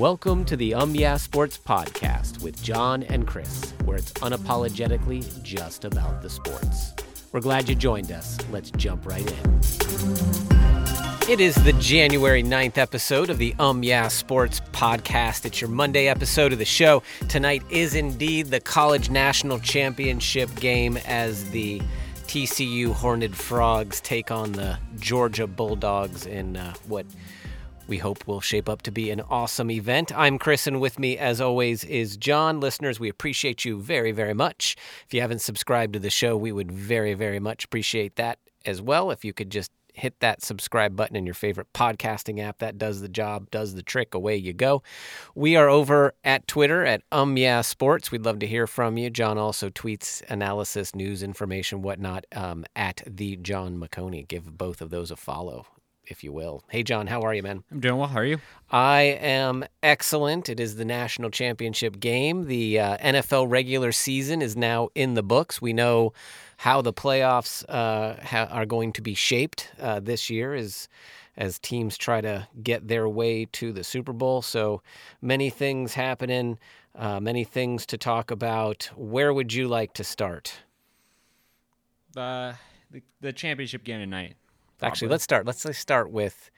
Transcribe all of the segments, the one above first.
Welcome to the Um Yeah Sports Podcast with John and Chris, where it's unapologetically just about the sports. We're glad you joined us. Let's jump right in. It is the January 9th episode of the Um Yeah Sports Podcast. It's your Monday episode of the show. Tonight is indeed the College National Championship game as the TCU Horned Frogs take on the Georgia Bulldogs in uh, what we hope will shape up to be an awesome event. I'm Chris, and with me, as always, is John. Listeners, we appreciate you very, very much. If you haven't subscribed to the show, we would very, very much appreciate that as well. If you could just hit that subscribe button in your favorite podcasting app. That does the job, does the trick. Away you go. We are over at Twitter at Um Yeah Sports. We'd love to hear from you. John also tweets analysis, news, information, whatnot um, at the John McConey. Give both of those a follow if you will. Hey, John, how are you, man? I'm doing well. How are you? I am excellent. It is the national championship game. The uh, NFL regular season is now in the books. We know how the playoffs uh, ha- are going to be shaped uh, this year as as teams try to get their way to the Super Bowl. So many things happening, uh, many things to talk about. Where would you like to start? Uh, the the championship game tonight. Actually, let's start. Let's start with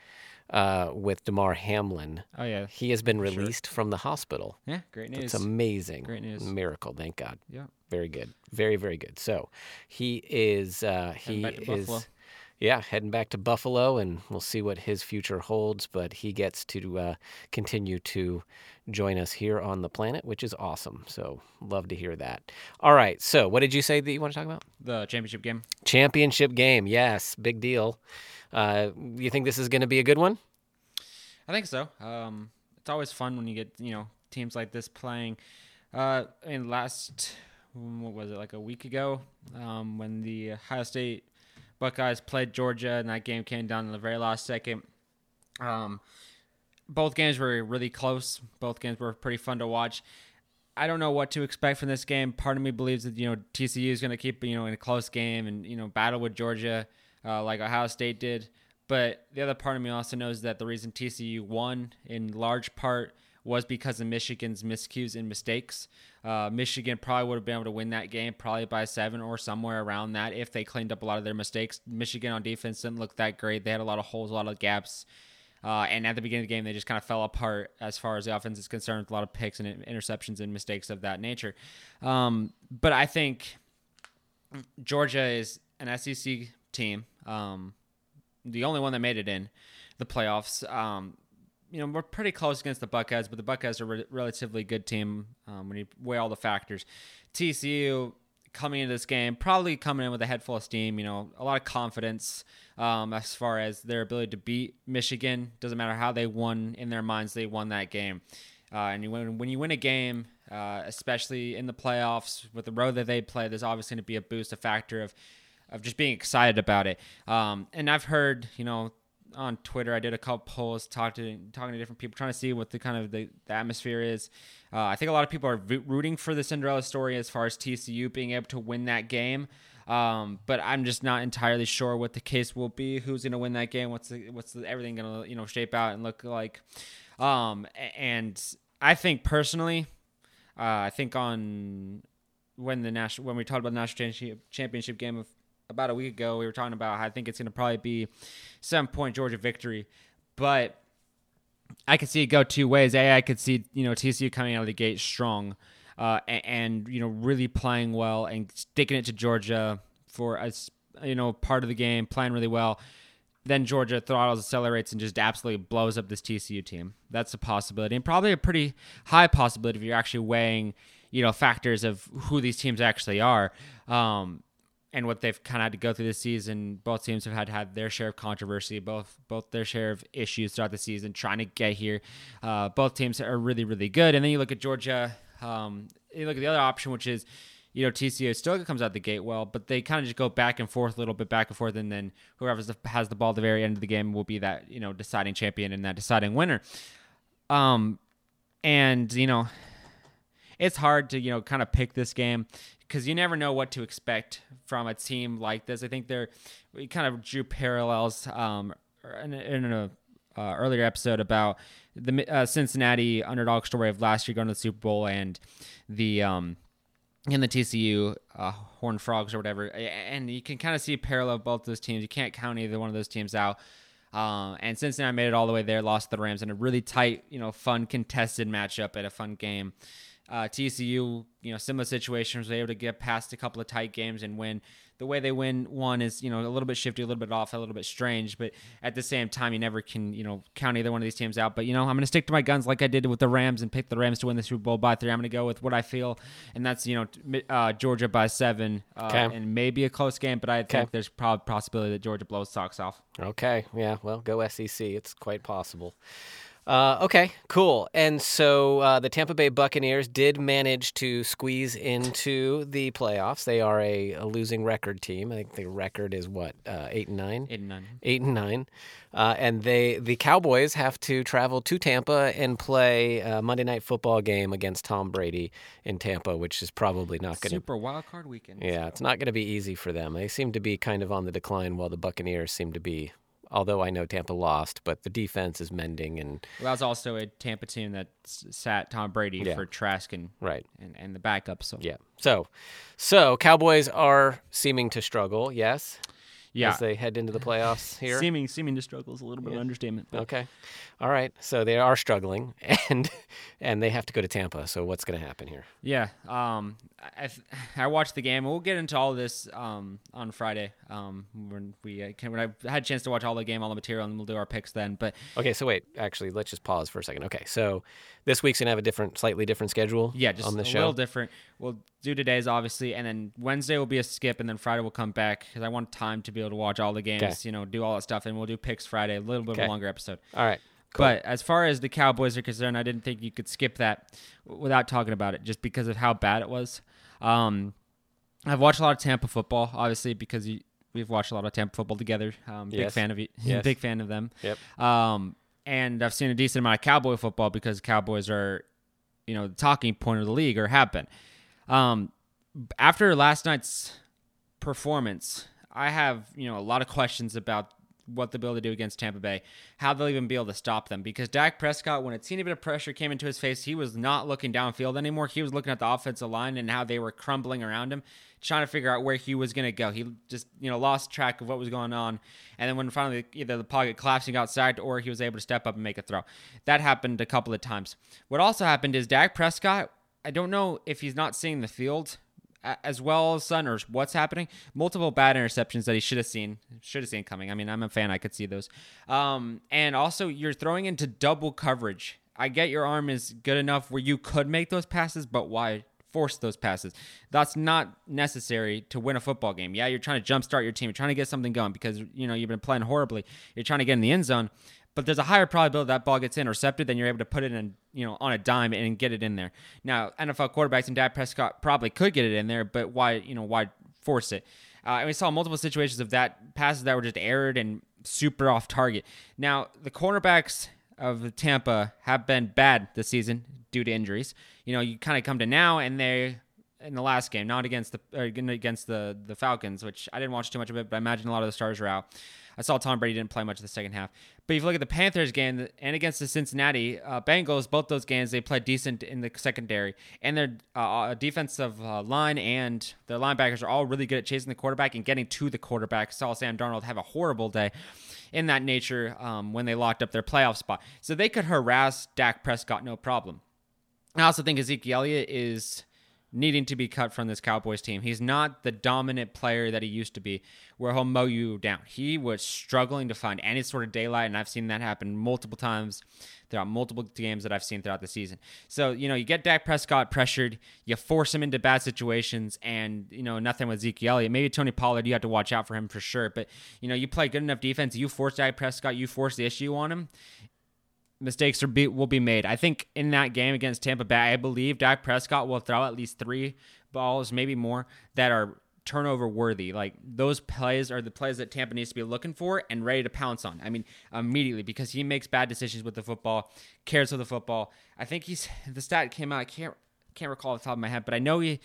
uh, with Damar Hamlin. Oh yeah, he has been released sure. from the hospital. Yeah, great news. It's amazing. Great news. Miracle. Thank God. Yeah. Very good. Very very good. So he is. Uh, he is. Buffalo. Yeah, heading back to Buffalo, and we'll see what his future holds. But he gets to uh, continue to join us here on the planet, which is awesome. So love to hear that. All right. So what did you say that you want to talk about? The championship game. Championship game. Yes, big deal. Uh, you think this is going to be a good one? I think so. Um, it's always fun when you get you know teams like this playing. Uh, I mean, last what was it like a week ago um, when the Ohio State Buckeyes played Georgia and that game came down in the very last second. Um, both games were really close. Both games were pretty fun to watch. I don't know what to expect from this game. Part of me believes that you know TCU is going to keep you know in a close game and you know battle with Georgia uh, like Ohio State did. But the other part of me also knows that the reason TCU won in large part was because of Michigan's miscues and mistakes. Uh, Michigan probably would have been able to win that game, probably by seven or somewhere around that, if they cleaned up a lot of their mistakes. Michigan on defense didn't look that great. They had a lot of holes, a lot of gaps. Uh, and at the beginning of the game, they just kind of fell apart as far as the offense is concerned, a lot of picks and interceptions and mistakes of that nature. Um, but I think Georgia is an SEC team, um, the only one that made it in the playoffs. Um, you know, we're pretty close against the Buckeyes, but the Buckeyes are a re- relatively good team um, when you weigh all the factors. TCU coming into this game, probably coming in with a head full of steam, you know, a lot of confidence um, as far as their ability to beat Michigan. Doesn't matter how they won in their minds, they won that game. Uh, and win, when you win a game, uh, especially in the playoffs with the road that they play, there's obviously going to be a boost, a factor of of just being excited about it. Um, and I've heard, you know, on Twitter, I did a couple polls, talked to talking to different people, trying to see what the kind of the, the atmosphere is. Uh, I think a lot of people are rooting for the Cinderella story as far as TCU being able to win that game. Um, but I'm just not entirely sure what the case will be. Who's going to win that game? What's the, what's the, everything going to you know shape out and look like? Um, and I think personally, uh, I think on when the national when we talked about the national championship, championship game of about a week ago, we were talking about I think it's going to probably be seven point Georgia victory, but I could see it go two ways. A, I could see you know TCU coming out of the gate strong, uh, and, and, you know really playing well and sticking it to Georgia for a you know part of the game, playing really well. Then Georgia throttles, accelerates, and just absolutely blows up this TCU team. That's a possibility, and probably a pretty high possibility if you're actually weighing you know factors of who these teams actually are. Um, and what they've kind of had to go through this season. Both teams have had had their share of controversy, both both their share of issues throughout the season, trying to get here. Uh, both teams are really really good, and then you look at Georgia. Um, you look at the other option, which is you know TCU still comes out the gate well, but they kind of just go back and forth a little bit, back and forth, and then whoever has the ball at the very end of the game will be that you know deciding champion and that deciding winner. Um, and you know it's hard to you know kind of pick this game because you never know what to expect from a team like this. I think they're we kind of drew parallels um, in, in uh, earlier episode about the uh, Cincinnati underdog story of last year going to the Super Bowl and the um in the TCU uh, Horned Frogs or whatever, and you can kind of see a parallel of both those teams. You can't count either one of those teams out. Uh, and Cincinnati made it all the way there, lost the Rams in a really tight, you know, fun contested matchup at a fun game. Uh, TCU, you know, similar situations, was able to get past a couple of tight games and win the way they win one is you know a little bit shifty, a little bit off, a little bit strange, but at the same time, you never can you know count either one of these teams out. But you know I'm going to stick to my guns like I did with the Rams and pick the Rams to win the Super Bowl by three. I'm going to go with what I feel, and that's you know uh, Georgia by seven, uh, okay. and maybe a close game, but I okay. think there's probably possibility that Georgia blows socks off. Okay, yeah, well, go SEC. It's quite possible. Uh, okay, cool. And so uh, the Tampa Bay Buccaneers did manage to squeeze into the playoffs. They are a, a losing record team. I think the record is what uh, eight and nine. Eight and nine. Eight and nine. Uh, and they the Cowboys have to travel to Tampa and play a Monday Night Football game against Tom Brady in Tampa, which is probably not going to be super wild card weekend. Yeah, it's not going to be easy for them. They seem to be kind of on the decline, while the Buccaneers seem to be although I know Tampa lost, but the defense is mending. And well, that was also a Tampa team that sat Tom Brady yeah. for Trask and right and, and the backup. So yeah, so so Cowboys are seeming to struggle. Yes. Yeah. As they head into the playoffs here. Seeming seeming to struggle is a little bit yeah. of understatement. But. Okay. All right. So they are struggling and and they have to go to Tampa. So what's going to happen here? Yeah. Um I I watched the game. We'll get into all this um on Friday. Um when we uh, when I had a chance to watch all the game, all the material and we'll do our picks then. But Okay, so wait, actually let's just pause for a second. Okay. So this week's going to have a different slightly different schedule Yeah, just on the a show. little different. We'll do today's obviously and then Wednesday will be a skip and then Friday will come back cuz I want time to be able to watch all the games, okay. you know, do all that stuff and we'll do picks Friday, a little bit okay. of a longer episode. All right. Cool. But as far as the Cowboys are concerned, I didn't think you could skip that without talking about it, just because of how bad it was. Um, I've watched a lot of Tampa football, obviously, because you, we've watched a lot of Tampa football together. Um, big yes. fan of you, yes. big fan of them. Yep. Um, and I've seen a decent amount of Cowboy football because Cowboys are, you know, the talking point of the league or have been. Um, after last night's performance, I have you know a lot of questions about what they'll be able to do against Tampa Bay, how they'll even be able to stop them. Because Dak Prescott, when a teeny bit of pressure came into his face, he was not looking downfield anymore. He was looking at the offensive line and how they were crumbling around him, trying to figure out where he was going to go. He just, you know, lost track of what was going on. And then when finally either the pocket collapsing outside or he was able to step up and make a throw. That happened a couple of times. What also happened is Dak Prescott, I don't know if he's not seeing the field as well as Sun or what's happening. Multiple bad interceptions that he should have seen, should have seen coming. I mean, I'm a fan; I could see those. Um, and also, you're throwing into double coverage. I get your arm is good enough where you could make those passes, but why force those passes? That's not necessary to win a football game. Yeah, you're trying to jumpstart your team. You're trying to get something going because you know you've been playing horribly. You're trying to get in the end zone, but there's a higher probability that ball gets intercepted than you're able to put it in, you know, on a dime and get it in there. Now, NFL quarterbacks and Dak Prescott probably could get it in there, but why, you know, why force it? Uh, and we saw multiple situations of that passes that were just aired and super off target. Now, the cornerbacks of Tampa have been bad this season due to injuries. You know, you kind of come to now and they in the last game, not against the against the the Falcons, which I didn't watch too much of it, but I imagine a lot of the stars are out. I saw Tom Brady didn't play much of the second half. But if you look at the Panthers game and against the Cincinnati uh, Bengals, both those games they played decent in the secondary, and their uh, uh, defensive uh, line and their linebackers are all really good at chasing the quarterback and getting to the quarterback. Saw Sam Darnold have a horrible day in that nature um, when they locked up their playoff spot, so they could harass Dak Prescott no problem. I also think Ezekiel Elliott is needing to be cut from this Cowboys team. He's not the dominant player that he used to be, where he'll mow you down. He was struggling to find any sort of daylight, and I've seen that happen multiple times throughout multiple games that I've seen throughout the season. So, you know, you get Dak Prescott pressured, you force him into bad situations, and, you know, nothing with Zeke Elliott. Maybe Tony Pollard, you have to watch out for him for sure. But, you know, you play good enough defense, you force Dak Prescott, you force the issue on him, mistakes are be, will be made. I think in that game against Tampa Bay, I believe Dak Prescott will throw at least three balls, maybe more, that are turnover worthy. Like those plays are the plays that Tampa needs to be looking for and ready to pounce on. I mean, immediately because he makes bad decisions with the football, cares for the football. I think he's the stat came out. I can't can't recall off the top of my head, but I know he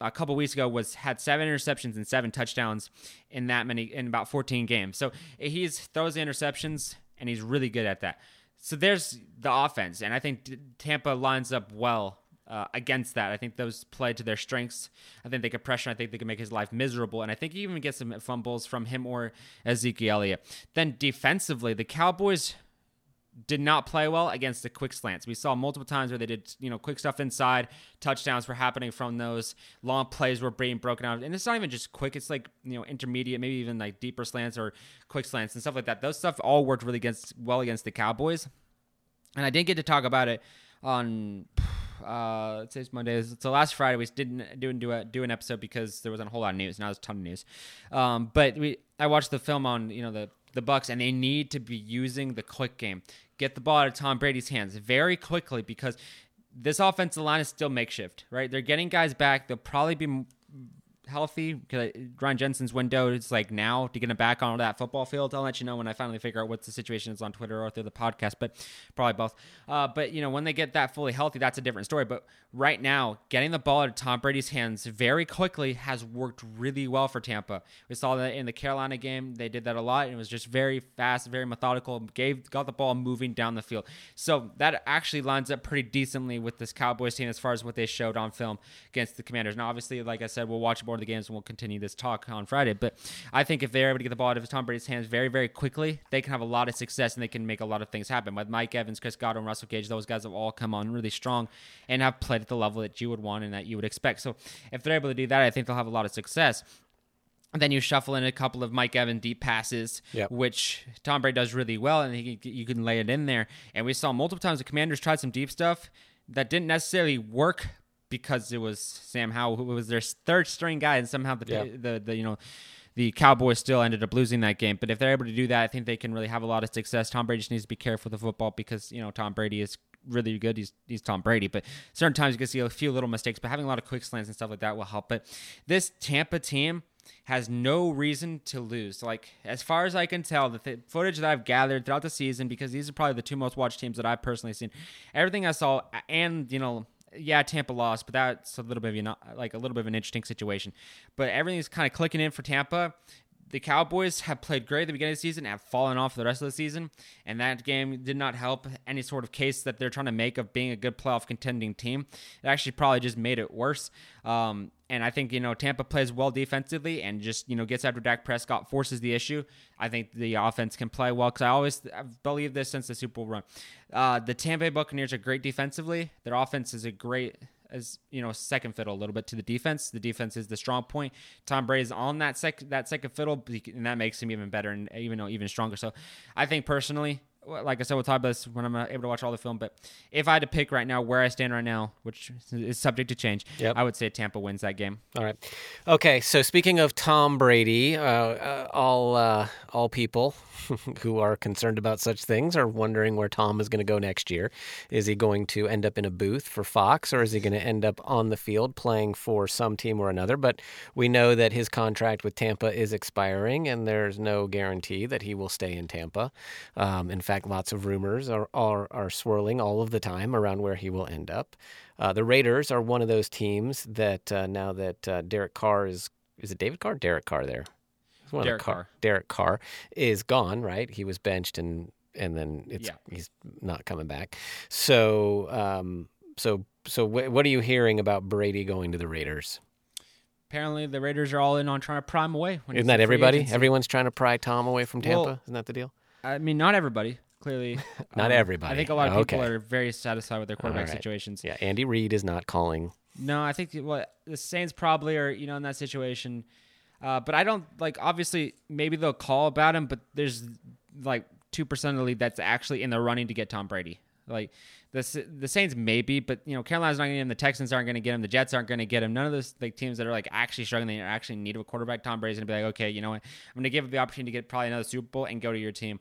a couple weeks ago was had seven interceptions and seven touchdowns in that many in about 14 games. So he's throws the interceptions and he's really good at that. So there's the offense, and I think Tampa lines up well uh, against that. I think those play to their strengths. I think they could pressure. I think they could make his life miserable. And I think you even get some fumbles from him or Ezekiel Elliott. Then defensively, the Cowboys did not play well against the quick slants. We saw multiple times where they did, you know, quick stuff inside. Touchdowns were happening from those. Long plays were being broken out. And it's not even just quick. It's like, you know, intermediate, maybe even like deeper slants or quick slants and stuff like that. Those stuff all worked really against well against the Cowboys. And I didn't get to talk about it on uh, let's say it's Monday. So last Friday we didn't do do a, do an episode because there wasn't a whole lot of news. Now there's a ton of news. Um, but we I watched the film on you know the the Bucks and they need to be using the quick game. Get the ball out of Tom Brady's hands very quickly because this offensive line is still makeshift, right? They're getting guys back. They'll probably be healthy because Ryan Jensen's window is like now to get him back on that football field. I'll let you know when I finally figure out what the situation is on Twitter or through the podcast, but probably both. Uh, but you know, when they get that fully healthy, that's a different story. But right now, getting the ball out of Tom Brady's hands very quickly has worked really well for Tampa. We saw that in the Carolina game; they did that a lot, and it was just very fast, very methodical. Gave got the ball moving down the field, so that actually lines up pretty decently with this Cowboys team as far as what they showed on film against the Commanders. Now, obviously, like I said, we'll watch more of the games and we'll continue this talk on Friday. But I think if they're able to get the ball out of Tom Brady's hands very, very quickly, they can have a lot of success and they can make a lot of things happen. With Mike Evans, Chris Godwin, Russell Gage, those guys have all come on really strong and have played at the level that you would want and that you would expect. So if they're able to do that, I think they'll have a lot of success. And then you shuffle in a couple of Mike Evans deep passes, Yep. which Tom Brady does really well, and he, you can lay it in there. And we saw multiple times the Commanders tried some deep stuff that didn't necessarily work because it was Sam Howell who was their third string guy, and somehow the Yeah. the, the you know the Cowboys still ended up losing that game. But if they're able to do that, I think they can really have a lot of success. Tom Brady just needs to be careful with the football because you know Tom Brady is really good. He's he's Tom Brady, but certain times you can see a few little mistakes. But having a lot of quick slants and stuff like that will help. But this Tampa team has no reason to lose. Like as far as I can tell, the th- footage that I've gathered throughout the season, because these are probably the two most watched teams that I've personally seen. Everything I saw, and you know, yeah, Tampa lost, but that's a little bit of know, like a little bit of an interesting situation. But everything's kind of clicking in for Tampa. The Cowboys have played great at the beginning of the season have fallen off the rest of the season, and that game did not help any sort of case that they're trying to make of being a good playoff contending team. It actually probably just made it worse. Um, and I think you know Tampa plays well defensively and just you know gets after Dak Prescott, forces the issue. I think the offense can play well because I always I've believed this since the Super Bowl run. Uh, the Tampa Bay Buccaneers are great defensively. Their offense is a great as you know second fiddle a little bit to the defense. The defense is the strong point. Tom Brady is on that sec that second fiddle, and that makes him even better and even even stronger. So I think personally, like I said, we'll talk about this when I'm uh, able to watch all the film. But if I had to pick right now where I stand right now, which is subject to change, Yep. I would say Tampa wins that game. All right. Okay. So speaking of Tom Brady, uh, uh, all uh, all people who are concerned about such things are wondering where Tom is going to go next year. Is he going to end up in a booth for Fox, or is he going to end up on the field playing for some team or another? But we know that his contract with Tampa is expiring, and there's no guarantee that he will stay in Tampa. Um, in fact, lots of rumors are, are are swirling all of the time around where he will end up. Uh, the Raiders are one of those teams that uh, now that uh, Derek Carr is is it David Carr? Derek Carr there. It's one the Derek Carr. Derek Carr is gone. Right, he was benched and and then it's Yeah. he's not coming back. So um, so so wh- what are you hearing about Brady going to the Raiders? Apparently, the Raiders are all in on trying to prime away. When Isn't that everybody? agency. Everyone's trying to pry Tom away from Tampa. Well, Isn't that the deal? I mean, not everybody. Clearly, Not Um, everybody. I think a lot of people Okay. are very satisfied with their quarterback right. situations. Yeah, Andy Reid is not calling. No, I think what the Saints probably are, you know, in that situation. Uh, but I don't like. Obviously, maybe they'll call about him, but there's like two percent of the league that's actually in the running to get Tom Brady. Like the the Saints maybe, but you know Carolina's not going to get him. The Texans aren't going to get him. The Jets aren't going to get him. None of those like teams that are like actually struggling, they actually need a quarterback. Tom Brady's going to be like, okay, you know what? I'm going to give him the opportunity to get probably another Super Bowl and go to your team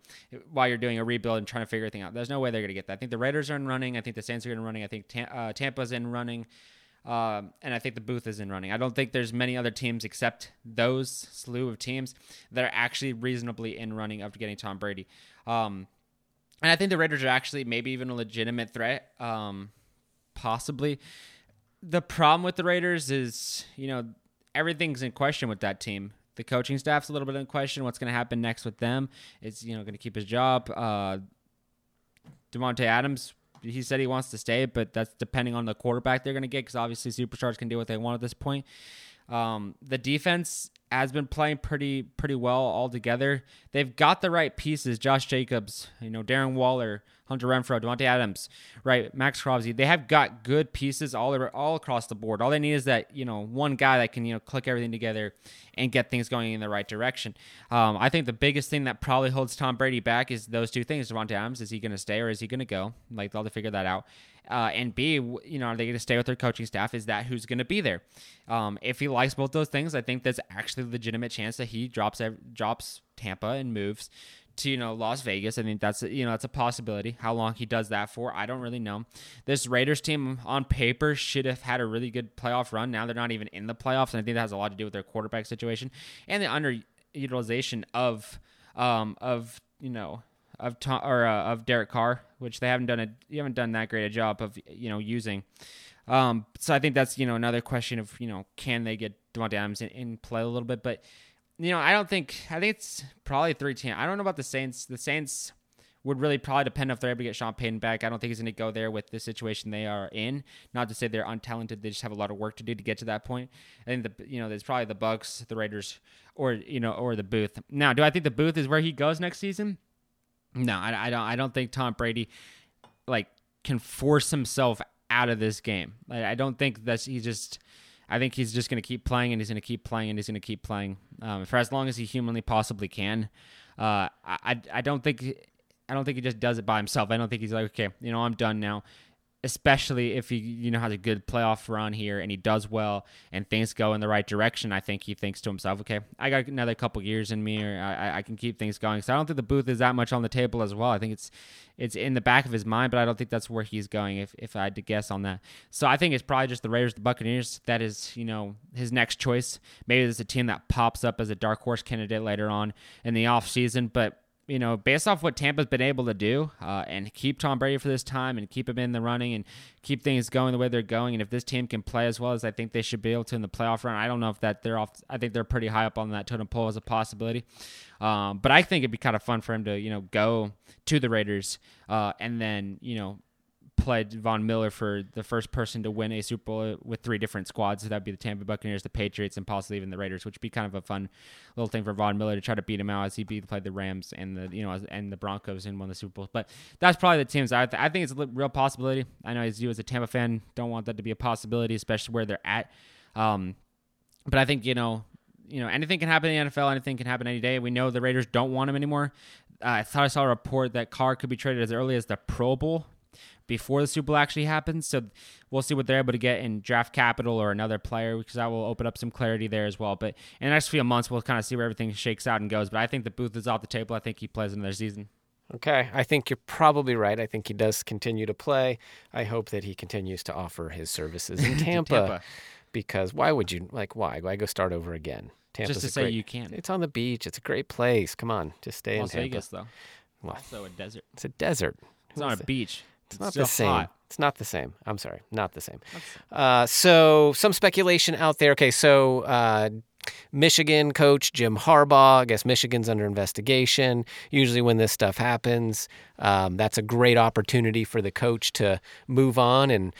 while you're doing a rebuild and trying to figure everything out. There's no way they're going to get that. I think the Raiders are in running. I think the Saints are in running. I think uh, Tampa's in running. Um, and I think the booth is in running. I don't think there's many other teams except those slew of teams that are actually reasonably in running of getting Tom Brady. Um, and I think the Raiders are actually maybe even a legitimate threat, um, possibly. The problem with the Raiders is, you know, everything's in question with that team. The coaching staff's a little bit in question. What's going to happen next with them? Is you know going to keep his job? Uh, Davante Adams, he said he wants to stay, but that's depending on the quarterback they're going to get because obviously Supercharged can do what they want at this point. Um, the defense has been playing pretty pretty well all together. They've got the right pieces. Josh Jacobs, you know, Darren Waller, Hunter Renfrow, Davante Adams, right, Maxx Crosby. They have got good pieces all over, all across the board. All they need is that you know one guy that can you know click everything together and get things going in the right direction. Um, I think the biggest thing that probably holds Tom Brady back is those two things. Davante Adams, is he going to stay or is he going to go? Like they'll have to figure that out. Uh, and B, you know, are they going to stay with their coaching staff? Is that who's going to be there? Um, if he likes both those things, I think there's actually a legitimate chance that he drops drops Tampa and moves to you know Las Vegas. I think that's you know that's a possibility. How long he does that for, I don't really know. This Raiders team on paper should have had a really good playoff run. Now they're not even in the playoffs, and I think that has a lot to do with their quarterback situation and the underutilization of um of you know of Tom, or uh, of Derek Carr, which they haven't done a you haven't done that great a job of you know using. Um, so I think that's you know another question of you know can they get Davante Adams in, in play a little bit, but you know I don't think I think it's probably team. I don't know about the Saints. The Saints would really probably depend if they're able to get Sean Payton back. I don't think he's going to go there with the situation they are in. Not to say they're untalented; they just have a lot of work to do to get to that point. I think the you know there's probably the Bucks, the Raiders, or you know or the Booth. Now, do I think the Booth is where he goes next season? No, I, I don't. I don't think Tom Brady like can force himself out of this game. Like, I don't think that he just. I think he's just going to keep playing and he's going to keep playing and he's going to keep playing um, for as long as he humanly possibly can. Uh, I I don't think I don't think he just does it by himself. I don't think he's like okay, you know, I'm done now especially if he you know has a good playoff run here and he does well and things go in the right direction. I think he thinks to himself, okay, I got another couple years in me, or I, I can keep things going. So I don't think the booth is that much on the table as well. I think it's it's in the back of his mind, but I don't think that's where he's going. If if I had to guess on that, so I think it's probably just the Raiders, the Buccaneers. That is you know his next choice. Maybe there's a team that pops up as a dark horse candidate later on in the off season, but you know, based off what Tampa's been able to do uh, and keep Tom Brady for this time and keep him in the running and keep things going the way they're going, and if this team can play as well as I think they should be able to in the playoff run, I don't know if that they're off. I think they're pretty high up on that totem pole as a possibility. Um, but I think it'd be kind of fun for him to you know go to the Raiders uh, and then you know played Von Miller for the first person to win a Super Bowl with three different squads. So that'd be the Tampa Buccaneers, the Patriots, and possibly even the Raiders, which would be kind of a fun little thing for Von Miller to try to beat him out as he beat, played the Rams and the you know and the Broncos and won the Super Bowl. But that's probably the teams. I, th- I think it's a real possibility. I know as you as a Tampa fan don't want that to be a possibility, especially where they're at. Um, but I think you know you know anything can happen in the NFL. Anything can happen any day. We know the Raiders don't want him anymore. Uh, I thought I saw a report that Carr could be traded as early as the Pro Bowl before the Super Bowl actually happens. So we'll see what they're able to get in draft capital or another player because that will open up some clarity there as well. But in the next few months, we'll kind of see where everything shakes out and goes. But I think the Booth is off the table. I think he plays another season. Okay, I think you're probably right. I think he does continue to play. I hope that he continues to offer his services in Tampa, Tampa. because why would you like why? Why go start over again? Tampa's just to say great, you can. It's on the beach. It's a great place. Come on, just stay Las in Tampa. Vegas though. Well, also a desert. It's a desert. It's not a beach. It's, not the same. Hot. It's not the same. I'm sorry, not the same. Uh, so some speculation out there. Okay, so uh, Michigan coach Jim Harbaugh. I guess Michigan's under investigation. Usually, when this stuff happens, um, that's a great opportunity for the coach to move on and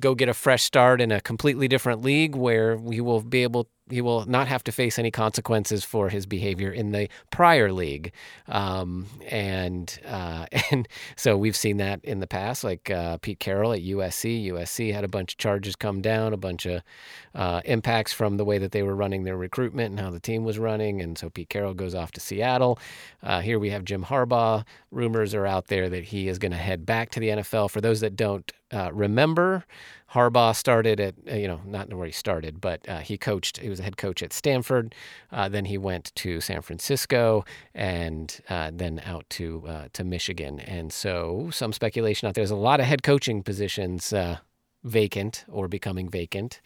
go get a fresh start in a completely different league where he will be able he will not have to face any consequences for his behavior in the prior league, um, and uh, and so we've seen that in the past, like uh, Pete Carroll at USC. USC had a bunch of charges come down, a bunch of uh, impacts from the way that they were running their recruitment and how the team was running, and so Pete Carroll goes off to Seattle. Uh, here we have Jim Harbaugh. Rumors are out there that he is going to head back to the NFL. For those that don't uh, remember, Harbaugh started at uh, you know not where he started, but he coached. He was a head coach at Stanford. Uh, then he went to San Francisco and uh, then out to uh, to Michigan. And so some speculation out there. There's a lot of head coaching positions uh, vacant or becoming vacant.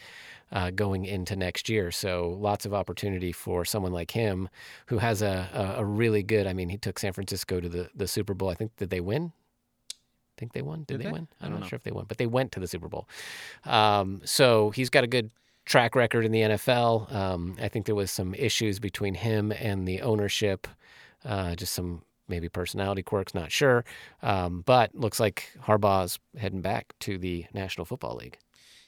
Uh, going into next year. So lots of opportunity for someone like him who has a, a, a, really good. I mean, he took San Francisco to the, the Super Bowl. I think did they win? I think they won. Did, Did they, they, win? I'm not know. sure if they won, but they went to the Super Bowl. Um, so he's got a good track record in the NFL. Um, I think there was some issues between him and the ownership, uh, just some maybe personality quirks, not sure. Um, but looks like Harbaugh's heading back to the National Football League.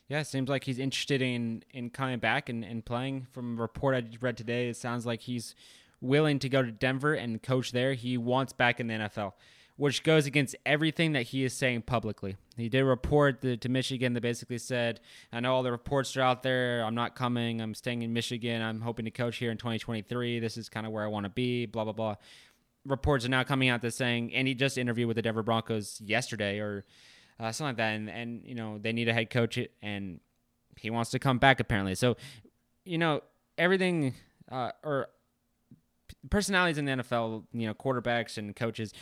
Yeah, it seems like he's interested in in coming back and, and playing. From a report I read today, it sounds like he's willing to go to Denver and coach there. He wants back in the NFL, which goes against everything that he is saying publicly. He did report to, to Michigan that basically said, I know all the reports are out there. I'm not coming. I'm staying in Michigan. I'm hoping to coach here in 2023. This is kind of where I want to be, blah, blah, blah. Reports are now coming out that saying, and he just interviewed with the Denver Broncos yesterday or uh, something like that. And, and, you know, they need a head coach, and he wants to come back apparently. So, you know, everything, uh, or personalities in the NFL, you know, quarterbacks and coaches,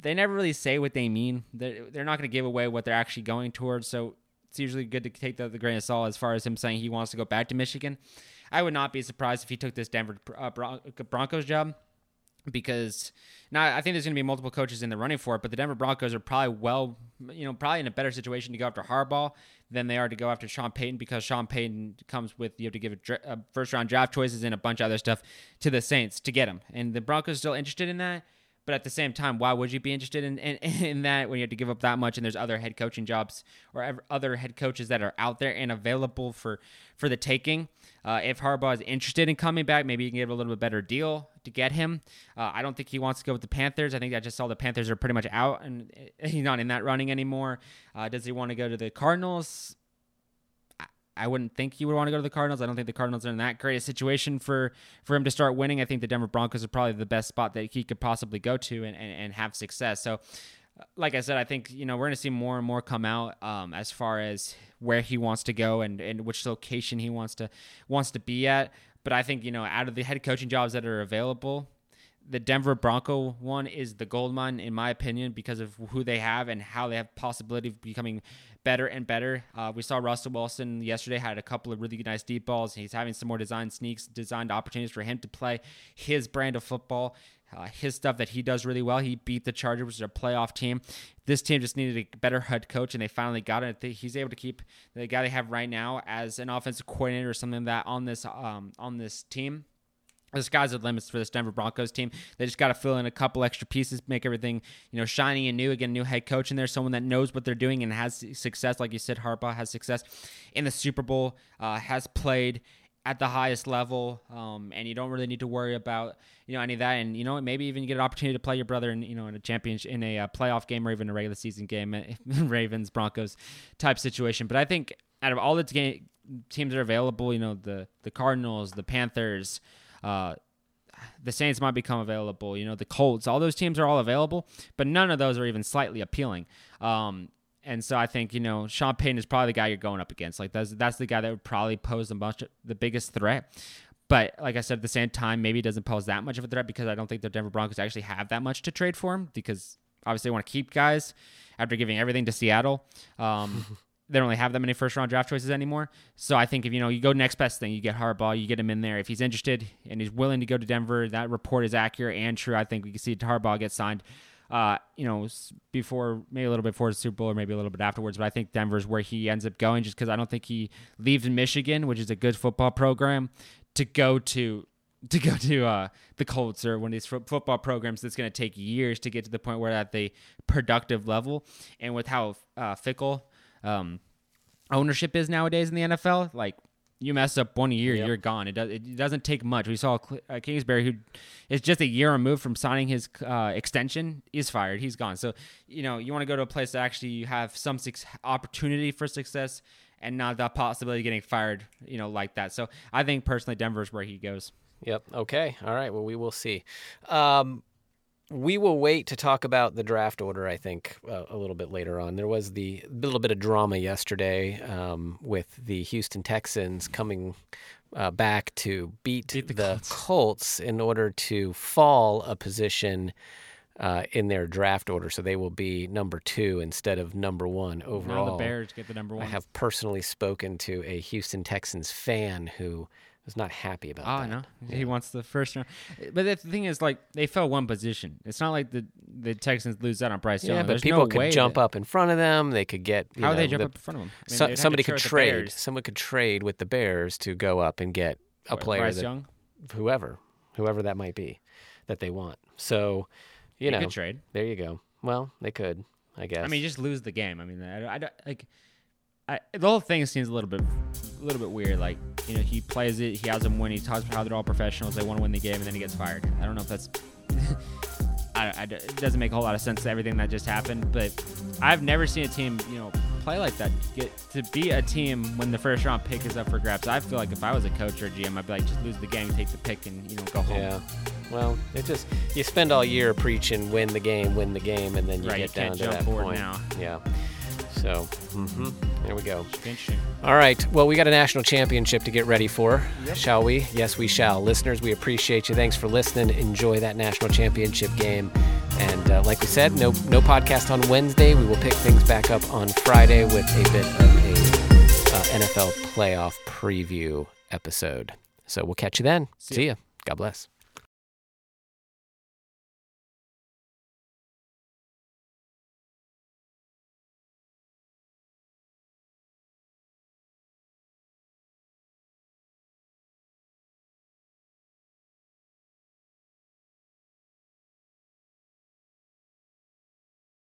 they never really say what they mean. They're, they're not going to give away what they're actually going towards. So it's usually good to take the, a grain of salt as far as him saying he wants to go back to Michigan. I would not be surprised if he took this Denver uh, Broncos job because now I think there's going to be multiple coaches in the running for it, but the Denver Broncos are probably well, you know, probably in a better situation to go after Harbaugh than they are to go after Sean Payton because Sean Payton comes with you have to give a, a first round draft choices and a bunch of other stuff to the Saints to get him, and the Broncos still interested in that. But at the same time, why would you be interested in, in, in that when you have to give up that much and there's other head coaching jobs or other head coaches that are out there and available for, for the taking? Uh, if Harbaugh is interested in coming back, maybe you can get a little bit better deal to get him. Uh, I don't think he wants to go with the Panthers. I think I just saw the Panthers are pretty much out and he's not in that running anymore. Uh, does he want to go to the Cardinals? I wouldn't think he would want to go to the Cardinals. I don't think the Cardinals are in that great a situation for for him to start winning. I think the Denver Broncos are probably the best spot that he could possibly go to and, and, and have success. So, like I said, I think you know we're going to see more and more come out um, as far as where he wants to go and, and which location he wants to wants to be at. But I think you know out of the head coaching jobs that are available, the Denver Bronco one is the gold mine in my opinion because of who they have and how they have possibility of becoming better and better. Uh, we saw Russell Wilson yesterday had a couple of really nice deep balls. He's having some more design sneaks, designed opportunities for him to play his brand of football. Uh, his stuff that he does really well. He beat the Chargers, which is a playoff team. This team just needed a better head coach, and they finally got it. He's able to keep the guy they have right now as an offensive coordinator or something like that on this um, on this team the sky's the limits for this Denver Broncos team. They just got to fill in a couple extra pieces, make everything you know shiny and new. Again, new head coach in there, someone that knows what they're doing and has success. Like you said, Harbaugh has success in the Super Bowl, uh, has played at the highest level, um, and you don't really need to worry about you know any of that. And you know maybe even you get an opportunity to play your brother in you know in a championship in a uh, playoff game or even a regular season game, Ravens Broncos type situation. But I think out of all the teams that are available, you know the the Cardinals, the Panthers. Uh, the Saints might become available. You know, the Colts, all those teams are all available, but none of those are even slightly appealing. Um, and so I think you know Sean Payton is probably the guy you're going up against. Like that's that's the guy that would probably pose the much the biggest threat. But like I said, at the same time, maybe he doesn't pose that much of a threat because I don't think the Denver Broncos actually have that much to trade for him because obviously they want to keep guys after giving everything to Seattle. Um, they don't really have that many first round draft choices anymore. So I think if you know you go next best thing, you get Harbaugh, you get him in there. If he's interested and he's willing to go to Denver, that report is accurate and true. I think we can see Harbaugh get signed. Uh, you know, before maybe a little bit before the Super Bowl or maybe a little bit afterwards. But I think Denver's where he ends up going, just because I don't think he leaves Michigan, which is a good football program, to go to to go to uh, the Colts or one of these f- football programs that's going to take years to get to the point where at the productive level. And with how uh, fickle um, ownership is nowadays in the NFL. Like you mess up one year, yep. you're gone. It does. It doesn't take much. We saw uh, Kingsbury, who is just a year removed from signing his uh, extension, is fired. He's gone. So you know you want to go to a place that actually you have some su- opportunity for success and not the possibility of getting fired. You know, like that. So I think personally, Denver's where he goes. Yep. Okay. All right. Well, we will see. Um, we will wait to talk about the draft order. I think uh, a little bit later on. There was the little bit of drama yesterday um, with the Houston Texans coming uh, back to beat, beat the, the Colts. Colts. in order to fall a position. Uh, in their draft order, so they will be number two instead of number one overall. Now the Bears get the number one. I have personally spoken to a Houston Texans fan who is not happy about Oh, I that. know. He wants the first round. But the thing is, like, they fell one position. It's not like the the Texans lose out on Bryce Young. Yeah, but There's people no could jump that- up in front of them. They could get. How would they jump the- up in front of him? I mean, so- they'd have to somebody could trade. Someone could trade with the Bears to go up and get a What, player Bryce that Young. whoever, whoever that might be, that they want. So, you They know, could trade. there you go. Well, they could, I guess. I mean, just lose the game. I mean, I, I don't- like. I, the whole thing seems a little bit, little bit weird. Like, you know, he plays it, he has them win. He talks about how they're all professionals. They want to win the game, and then he gets fired. I don't know if that's. I, I- it doesn't make a whole lot of sense to everything that just happened. But I've never seen a team, you know, play like that. Get to be a team when the first round pick is up for grabs. I feel like if I was a coach or a GM, I'd be like, just lose the game, take the pick, and you know, go home. Yeah. Well, it just you spend all year preaching win the game, win the game, and then you Right, you get down can't to that point. now. Yeah. So, hmm there we go. Should be interesting. All right. Well, we got a national championship to get ready for, shall we? Yes, we shall. Listeners, we appreciate you. Thanks for listening. Enjoy that national championship game. And uh, like we said, no no podcast on Wednesday. We will pick things back up on Friday with a bit of a uh, NFL playoff preview episode. So we'll catch you then. See See ya. God bless.